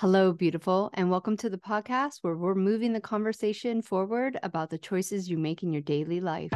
Hello, beautiful, and welcome to the podcast where we're moving the conversation forward about the choices you make in your daily life.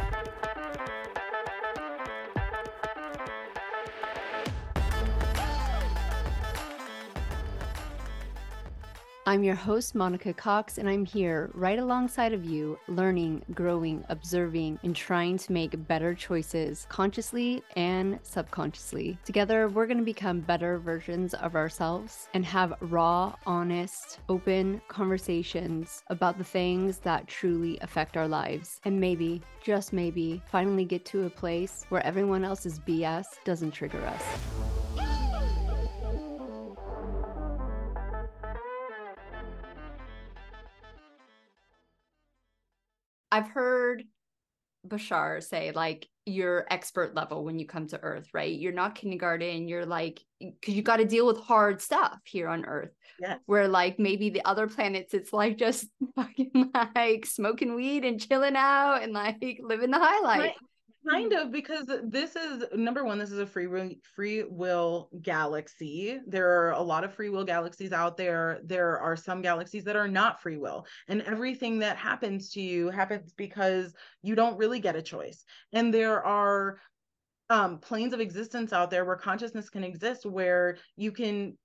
I'm your host, Monica Cox, and I'm here right alongside of you, learning, growing, observing, and trying to make better choices consciously and subconsciously. Together, we're going to become better versions of ourselves and have raw, honest, open conversations about the things that truly affect our lives. And maybe, just maybe, finally get to a place where everyone else's BS doesn't trigger us. I've heard Bashar say like you're expert level when you come to Earth, right? You're not kindergarten. You're like because you got to deal with hard stuff here on Earth. Yes. Where like maybe the other planets, it's like just fucking like smoking weed and chilling out and like living the highlight. Right kind of because this is number one this is a free will free will galaxy. There are a lot of free will galaxies out there. There are some galaxies that are not free will and everything that happens to you happens because you don't really get a choice. And there are um planes of existence out there where consciousness can exist where you can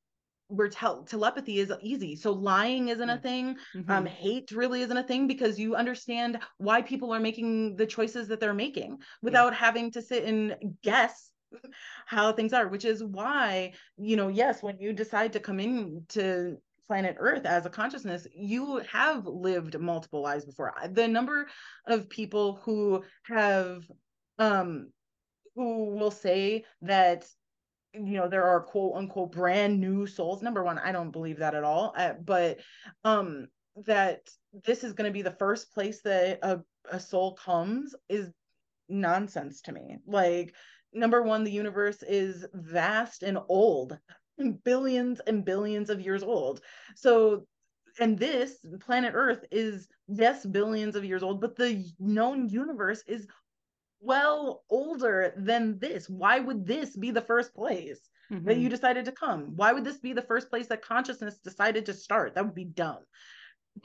where tel- telepathy is easy. So lying isn't a thing. Mm-hmm. Um, hate really isn't a thing because you understand why people are making the choices that they're making without yeah. having to sit and guess how things are, which is why, you know, yes, when you decide to come in to planet Earth as a consciousness, you have lived multiple lives before. The number of people who have um who will say that you know there are quote unquote brand new souls. Number one i don't believe that at all uh, but um that this is going to be the first place that a, a soul comes is nonsense to me. Like number one the universe is vast and old billions and billions of years old. So and this planet earth is yes billions of years old but the known universe is well older than this. Why would this be the first place mm-hmm. that you mm-hmm. decided to come? Why would this be the first place that consciousness decided to start? That would be dumb.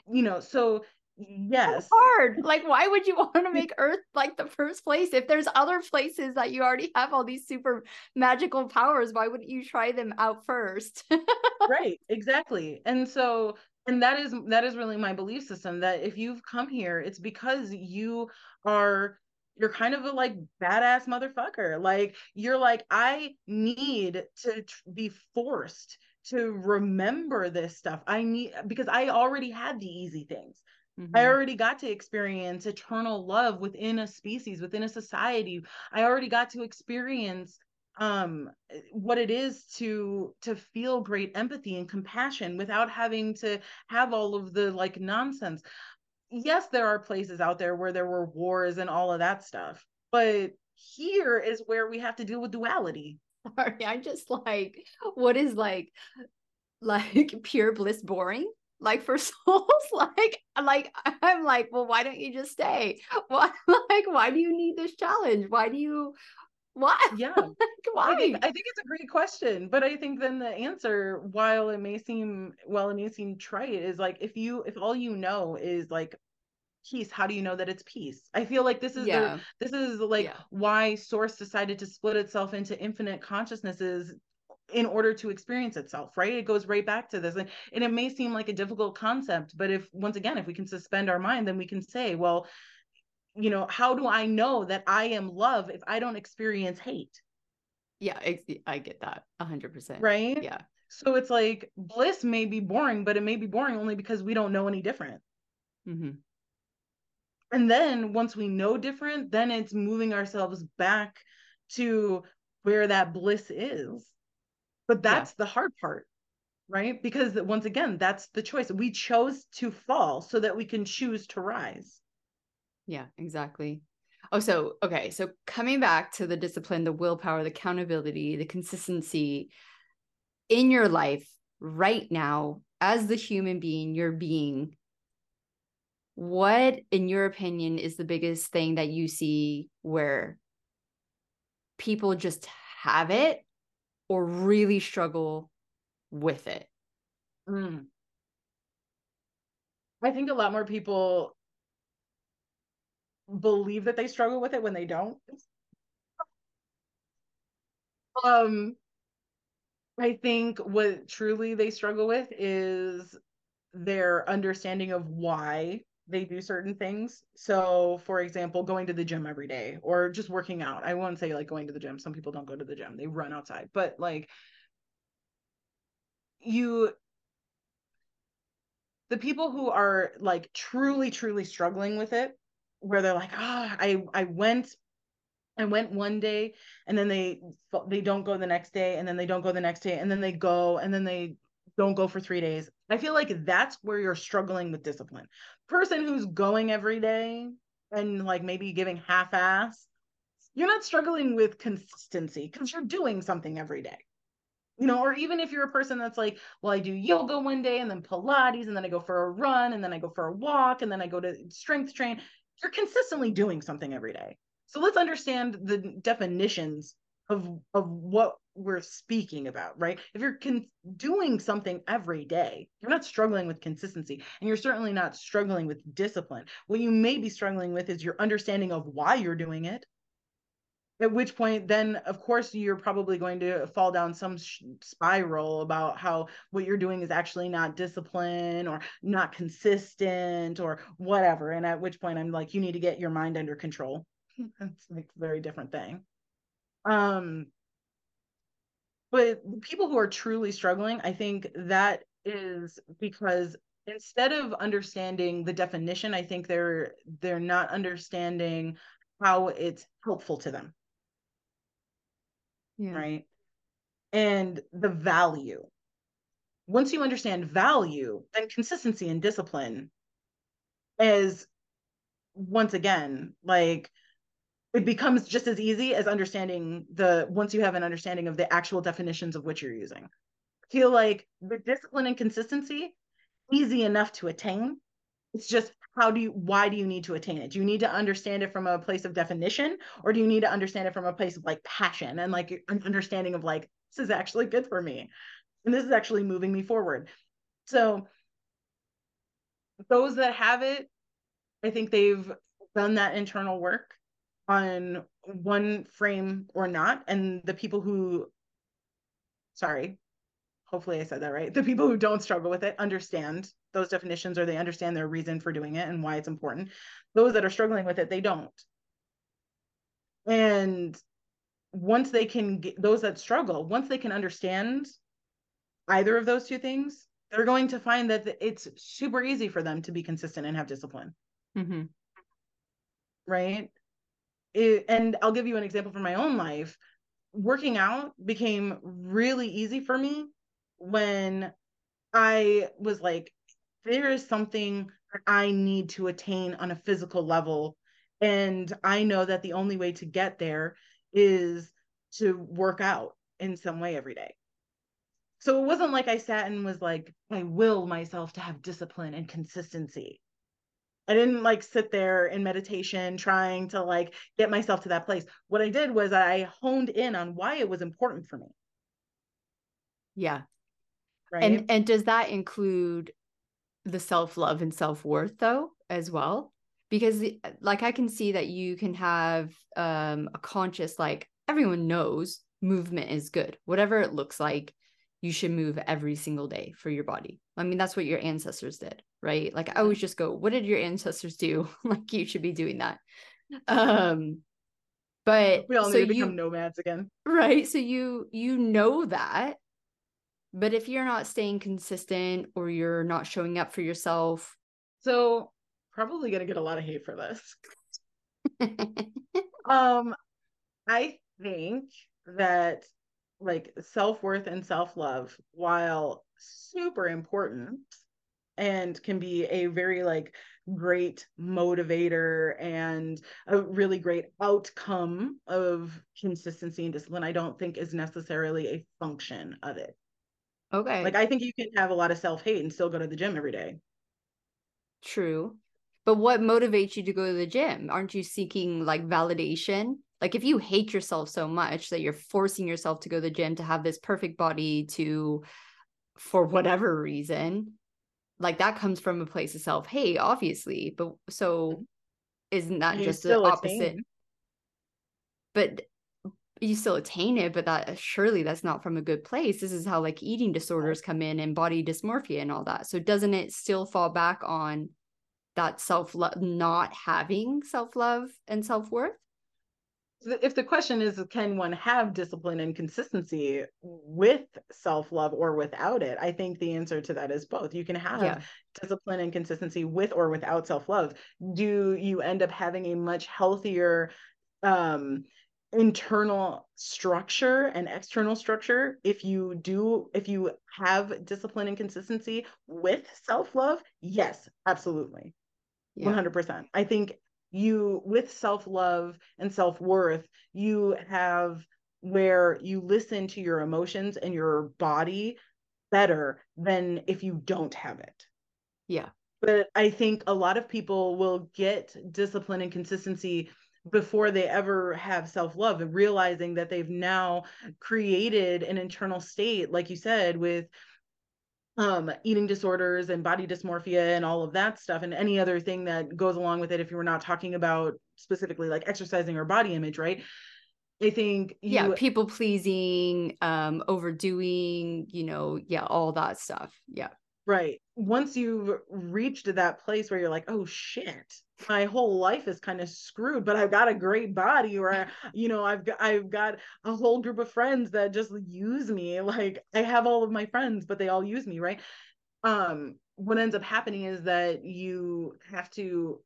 You know, so yes. That's hard. Like, why would you want to make Earth like the first place? If there's other places that you already have all these super magical powers, why wouldn't you try them out first? right, exactly. And so and that is that is really my belief system that if you've come here it's because you are you're kind of a like badass motherfucker. Like you're like, I need to be forced to remember this stuff. I need because I already had the easy things. Mm-hmm. I already got to experience eternal love within a species, within a society. I already got to experience um what it is to to feel great empathy and compassion without having to have all of the like nonsense yes, there are places out there where there were wars and all of that stuff, but here is where we have to deal with duality. Sorry, I just like what is like like pure bliss boring? Like for souls like like i'm like well why don't you just stay? Why like why do you need this challenge? Why do you why? Yeah why I think, I think it's a great question but i think then the answer while it may seem well it may seem trite is like if you if all you know is like peace how do you know that it's peace i feel like this is yeah. the, this is like yeah. why source decided to split itself into infinite consciousnesses in order to experience itself right it goes right back to this and, and it may seem like a difficult concept but if once again if we can suspend our mind then we can say well you know how do i know that i am love if i don't experience hate yeah i get that 100% right yeah so it's like bliss may be boring but it may be boring only because we don't know any different mm-hmm. And then once we know different, then it's moving ourselves back to where that bliss is. But that's yeah. the hard part, right? Because once again, that's the choice. We chose to fall so that we can choose to rise. Yeah, exactly. Oh, so okay. So coming back to the discipline, the willpower, the accountability, the consistency in your life right now, as the human being you're being, what in your opinion is the biggest thing that you see where people just have it or really struggle with it Mm. I think a lot more people believe that they struggle with it when they don't. Um, I think what truly they struggle with is their understanding of why they do certain things. So, for example, going to the gym every day or just working out. I won't say like going to the gym. Some people don't go to the gym, they run outside. But like, you, the people who are like truly, truly struggling with it, where they're like, ah, oh, I, I went I went one day and then they they don't go the next day and then they don't go the next day and then they go and then they don't go for 3 days. I feel like that's where you're struggling with discipline. Person who's going every day and like maybe giving half ass, you're not struggling with consistency because you're doing something every day. You know, or even if you're a person that's like, well, I do yoga one day and then Pilates and then I go for a run and then I go for a walk and then I go to strength train, you're consistently doing something every day. So let's understand the definitions of of what we're speaking about, right? If you're con- doing something every day, you're not struggling with consistency and you're certainly not struggling with discipline. What you may be struggling with is your understanding of why you're doing it. At which point, then of course, you're probably going to fall down some sh- spiral about how what you're doing is actually not discipline or not consistent or whatever. And at which point, I'm like, you need to get your mind under control that's like a very different thing. Um, but people who are truly struggling, I think that is because instead of understanding the definition, I think they're they're not understanding how it's helpful to them. Yeah. Right. And the value. Once you understand value, then consistency and discipline is once again like it becomes just as easy as understanding the once you have an understanding of the actual definitions of what you're using. Feel like the discipline and consistency easy enough to attain. It's just how do you why do you need to attain it? Do you need to understand it from a place of definition or do you need to understand it from a place of like passion and like an understanding of like this is actually good for me and this is actually moving me forward. So those that have it, I think they've done that internal work on one frame or not and the people who sorry hopefully i said that right. The people who don't struggle with it understand those definitions or they understand their reason for doing it and why it's important. Those that are struggling with it they don't. And once they can get those that struggle once they can understand either of those two things they're going to find that it's super easy for them to be consistent and have discipline. Mm-hmm. right? It, and I'll give you an example from my own life. Working out became really easy for me when I was like, there is something I need to attain on a physical level. And I know that the only way to get there is to work out in some way every day. So it wasn't like I sat and was like, I will myself to have discipline and consistency. I didn't like sit there in meditation trying to like get myself to that place. What I did was I honed in on why it was important for me. Yeah. Right. And and does that include the self-love and self-worth though as well? Because like I can see that you can have um a conscious like everyone knows movement is good. Whatever it looks like, you should move every single day for your body. I mean, that's what your ancestors did, right? Like I always just go, what did your ancestors do? like you should be doing that. Um but we all so need to become you, nomads again. Right. So you you know that. But if you're not staying consistent or you're not showing up for yourself. So probably gonna get a lot of hate for this. um I think that like self-worth and self-love while super important and can be a very like great motivator and a really great outcome of consistency and discipline i don't think is necessarily a function of it okay like i think you can have a lot of self-hate and still go to the gym every day true but what motivates you to go to the gym aren't you seeking like validation like if you hate yourself so much that you're forcing yourself to go to the gym to have this perfect body to for whatever reason, like that comes from a place of self hate, obviously. But so mm-hmm. isn't that just the opposite? But you still attain it, but that surely that's not from a good place. This is how like eating disorders come in and body dysmorphia and all that. So doesn't it still fall back on that self love, not having self love and self worth? if the question is can one have discipline and consistency with self-love or without it i think the answer to that is both you can have yeah. discipline and consistency with or without self-love do you end up having a much healthier um internal structure and external structure if you do if you have discipline and consistency with self-love yes absolutely. Yeah. 100% i think you with self-love and self-worth you have where you listen to your emotions and your body better than if you don't have it. Yeah. But i think a lot of people will get discipline and consistency before they ever have self-love and realizing that they've now created an internal state like you said with um eating disorders and body dysmorphia and all of that stuff and any other thing that goes along with it if you were not talking about specifically like exercising or body image right? I think you... yeah people pleasing um overdoing you know yeah all that stuff. Yeah right. Once you've reached that place where you're like oh shit my whole life is kind of screwed but i've got a great body or you know i've got i've got a whole group of friends that just use me like i have all of my friends but they all use me right? Um what ends up happening is that you have to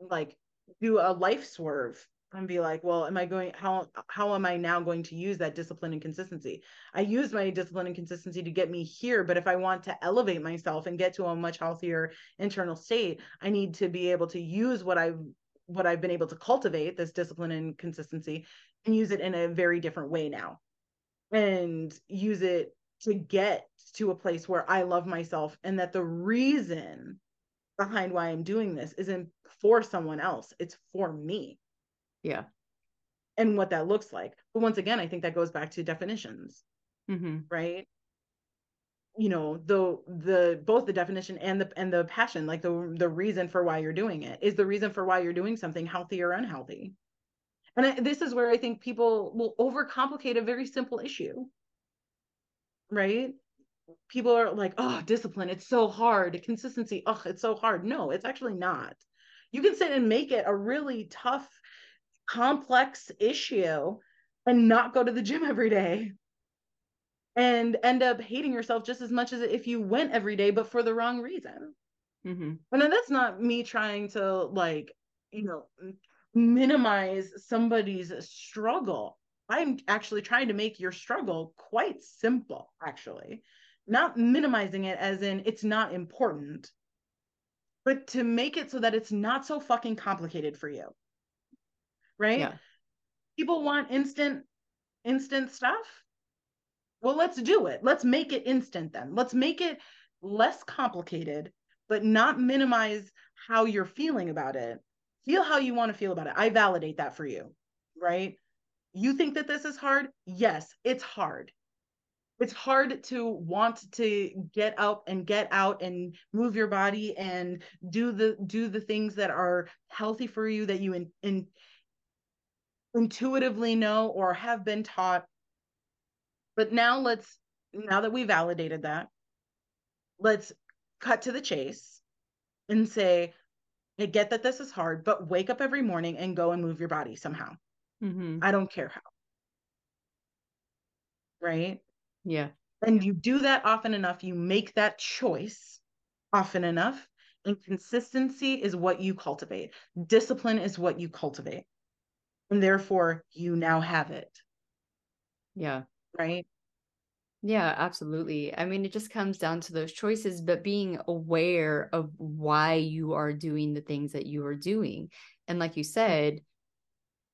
like do a life swerve and be like, well, am I going how how am I now going to use that discipline and consistency? I use my discipline and consistency to get me here, but if I want to elevate myself and get to a much healthier internal state, I need to be able to use what I've what I've been able to cultivate, this discipline and consistency, and use it in a very different way now. And use it to get to a place where I love myself and that the reason behind why I'm doing this isn't for someone else, it's for me yeah. And what that looks like. But once again, I think that goes back to definitions. Mm-hmm. Right. You know, the the both the definition and the and the passion, like the the reason for why you're doing it, is the reason for why you're doing something healthy or unhealthy. And I, this is where I think people will overcomplicate a very simple issue. Right? People are like, oh, discipline, it's so hard. Consistency, oh, it's so hard. No, it's actually not. You can sit and make it a really tough complex issue and not go to the gym every day and end up hating yourself just as much as if you went every day but for the wrong reason. Mm-hmm. and then that's not me trying to like you know minimize somebody's struggle. I'm actually trying to make your struggle quite simple actually. Not minimizing it as in it's not important but to make it so that it's not so fucking complicated for you right? Yeah. People want instant instant stuff. Well, let's do it. Let's make it instant then. Let's make it less complicated, but not minimize how you're feeling about it. Feel how you want to feel about it. I validate that for you, right? You think that this is hard? Yes, it's hard. It's hard to want to get up and get out and move your body and do the do the things that are healthy for you that you in, in intuitively know or have been taught. But now let's, now that we validated that, let's cut to the chase and say, I get that this is hard, but wake up every morning and go and move your body somehow. Mm-hmm. I don't care how. Right? Yeah. And you do that often enough, you make that choice often enough, and consistency is what you cultivate. Discipline is what you cultivate and therefore you now have it. Yeah. Right? Yeah absolutely. I mean it just comes down to those choices but being aware of why you are doing the things that you are doing. And like you said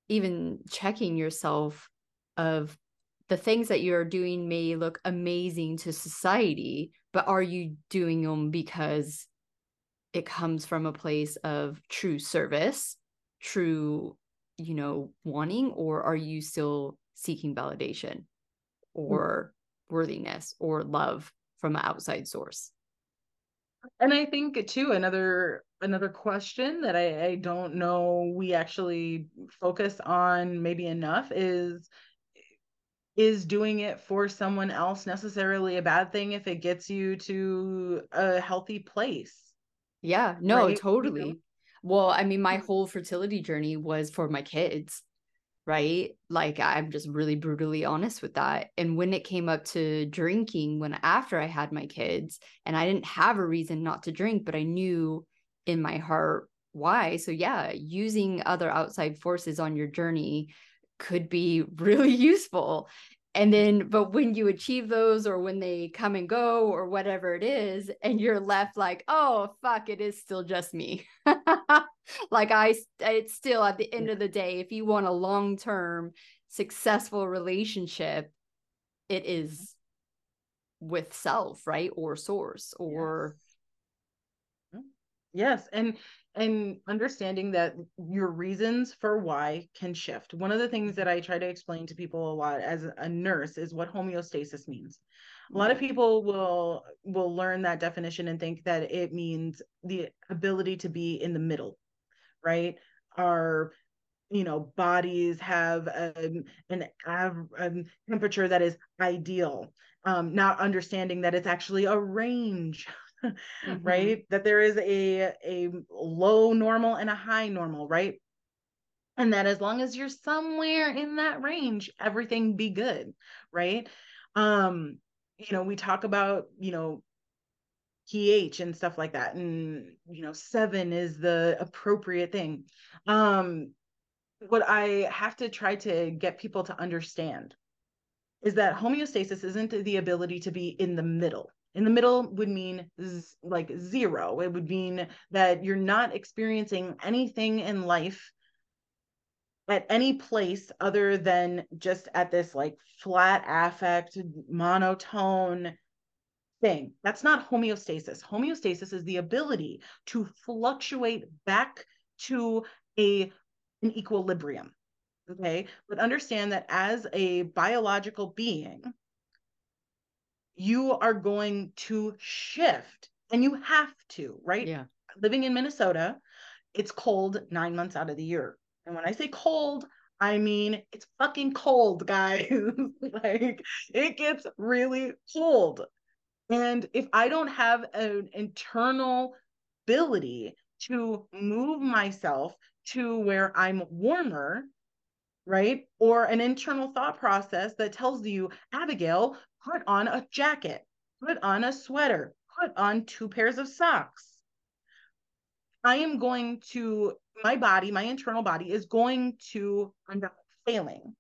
even checking yourself of the things that you're doing may look amazing to society but are you doing them because it comes from a place of true service true you know wanting or are you still seeking validation hmm. or worthiness or love from an outside source. And I think too another another question that I, I don't know we actually focus on maybe enough is is doing it for someone else necessarily a bad thing if it gets you to a healthy place? Yeah, no, right? totally. Well, I mean, my mm. whole fertility journey was for my kids, right? Like, I'm just really brutally honest with that. And when it came up to drinking, when after I had my kids, and I didn't have a reason not to drink, but I knew in my heart why. So, yeah, using other outside forces on your journey could be really useful. And then, but when you achieve those or when they come and go or whatever it is, and you're left like, oh, fuck, it is still just me. like, I, it's still at the end of the day, if you want a long term successful relationship, it is with self, right? Or source or. Yes. Yes. And and understanding that your reasons for why can shift. One of the things that I try to explain to people a lot as a nurse is what homeostasis means. A lot of people will will learn that definition and think that it means the ability to be in the middle, right? Our you know bodies have um, an av- um, temperature that is ideal um, not understanding that it's actually a range mm-hmm. right? That there is a a low normal and a high normal, right? And that as long as you're somewhere in that range, everything be good, right? Um, you know, we talk about, you know, pH and stuff like that. And, you know, seven is the appropriate thing. Um, what I have to try to get people to understand is that homeostasis isn't the ability to be in the middle in the middle would mean z- like zero. It would mean that you're not experiencing anything in life at any place other than just at this like flat affect monotone thing. That's not homeostasis. Homeostasis is the ability to fluctuate back to a an equilibrium okay? But understand that as a biological being you are going to shift and you have to, right? Yeah. Living in Minnesota, it's cold nine months out of the year. And when I say cold, I mean it's fucking cold, guys. like it gets really cold. And if I don't have an internal ability to move myself to where I'm warmer, right? Or an internal thought process that tells you, Abigail, put on a jacket, put on a sweater, put on two pairs of socks. I am going to, my body, my internal body is going to end up failing,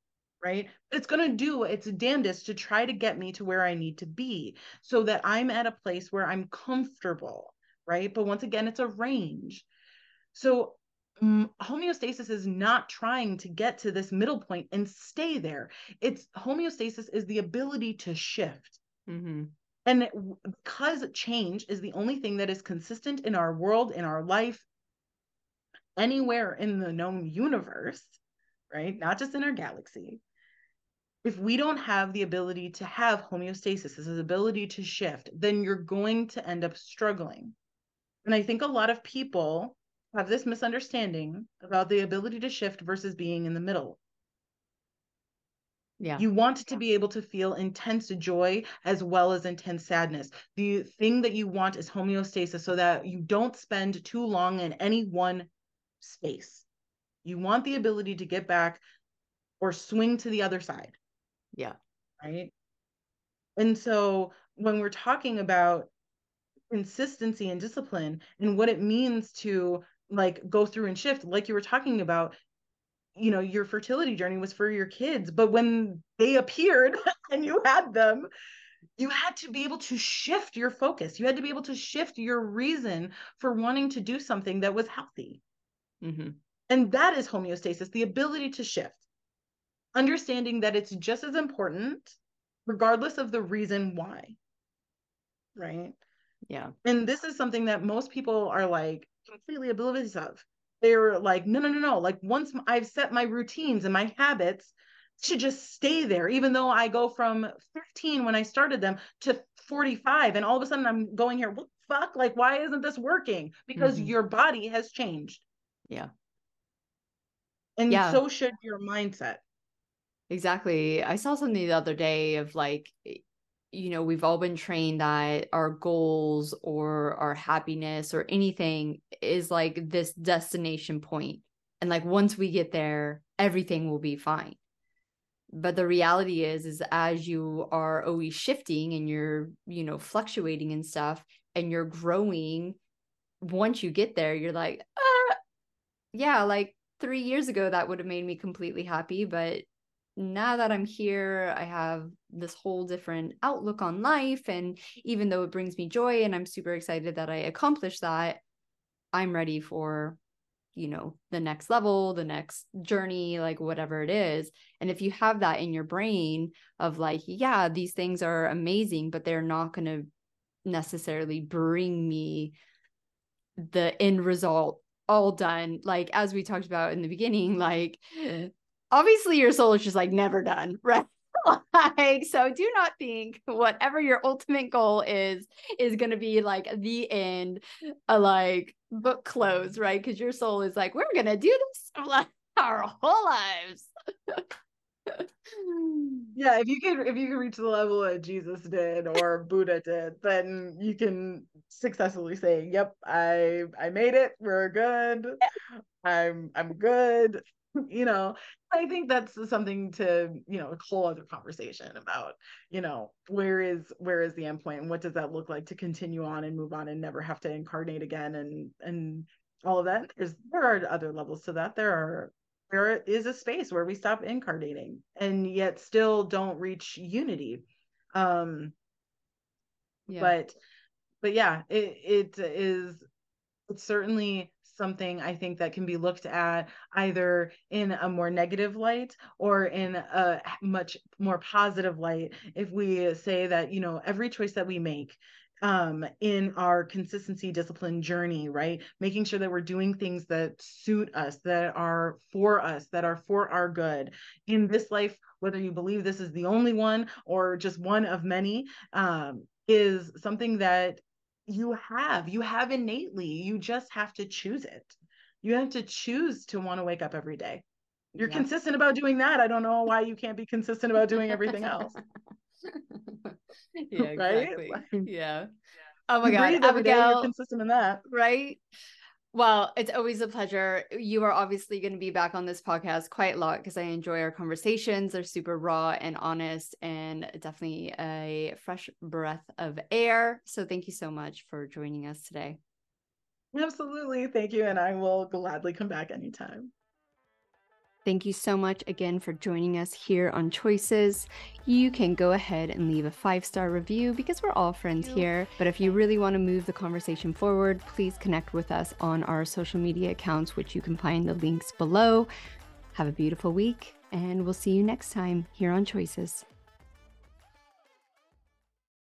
right? It's going to do its damnedest to try to get me to where I need to be so that I'm at a place where I'm comfortable, right? But once again, it's a range. So homeostasis is not trying to get to this middle point and stay there. It's homeostasis is the ability to shift. Mm-hmm. And because change is the only thing that is consistent in our world, in our life, anywhere in the known universe, right? Not just in our galaxy. If we don't have the ability to have homeostasis, this ability to shift, then you're going to end up struggling. And I think a lot of people have this misunderstanding about the ability to shift versus being in the middle. Yeah. You want to be able to feel intense joy as well as intense sadness. The thing that you want is homeostasis so that you don't spend too long in any one space. You want the ability to get back or swing to the other side. Yeah. Right. And so when we're talking about consistency and discipline and what it means to like go through and shift like you were talking about you know your fertility journey was for your kids but when they appeared and you had them you had to be able to shift your focus. You had to be able to shift your reason for wanting to do something that was healthy. Mm-hmm. and that is homeostasis the ability to shift. Understanding that it's just as important regardless of the reason why right? Yeah. And this is something that most people are like completely oblivious of. They're like, no, no, no, no. Like once I've set my routines and my habits, to just stay there, even though I go from 15 when I started them to 45. And all of a sudden I'm going here, what the fuck? Like, why isn't this working? Because mm-hmm. your body has changed. Yeah. And yeah. so should your mindset. Exactly. I saw something the other day of like, you know, we've all been trained that our goals or our happiness or anything is like this destination point. And like once we get there, everything will be fine. But the reality is, is as you are always shifting and you're, you know, fluctuating and stuff and you're growing, once you get there, you're like, ah, yeah, like three years ago, that would have made me completely happy. But now that I'm here, I have this whole different outlook on life. And even though it brings me joy and I'm super excited that I accomplished that, I'm ready for, you know, the next level, the next journey, like whatever it is. And if you have that in your brain of like, yeah, these things are amazing, but they're not going to necessarily bring me the end result all done like as we talked about in the beginning like obviously your soul is just like never done, right? like so do not think whatever your ultimate goal is is going to be like the end a like book close right? Because your soul is like we're going to do this our whole lives. Yeah if you can if you can reach the level that jesus did or buddha did then you can successfully say yep i i made it. We're good. I'm i'm good. You know i think that's something to you know a whole other conversation about you know where is where is the end point and what does that look like to continue on and move on and never have to incarnate again and and all of that. There's there are other levels to that. There are there is a space where we stop incarnating and yet still don't reach unity. Um yeah. but but yeah it it is it's certainly something I think that can be looked at either in a more negative light or in a much more positive light if we say that, you know, every choice that we make um in our consistency discipline journey right? Making sure that we're doing things that suit us that are for us that are for our good. In this life whether you believe this is the only one or just one of many um is something that you have you have innately you just have to choose it. You have to choose to want to wake up every day. You're yeah. consistent about doing that. I don't know why you can't be consistent about doing everything else. Yeah exactly. Right? yeah. Oh my god Abigail, day, you're consistent in that. Right well, it's always a pleasure. You are obviously going to be back on this podcast quite a lot because I enjoy our conversations. They're super raw and honest and definitely a fresh breath of air. So thank you so much for joining us today. Absolutely. Thank you. And I will gladly come back anytime. Thank you so much again for joining us here on Choices. You can go ahead and leave a five star review because we're all friends here. But if you really want to move the conversation forward, please connect with us on our social media accounts, which you can find the links below. Have a beautiful week, and we'll see you next time here on Choices.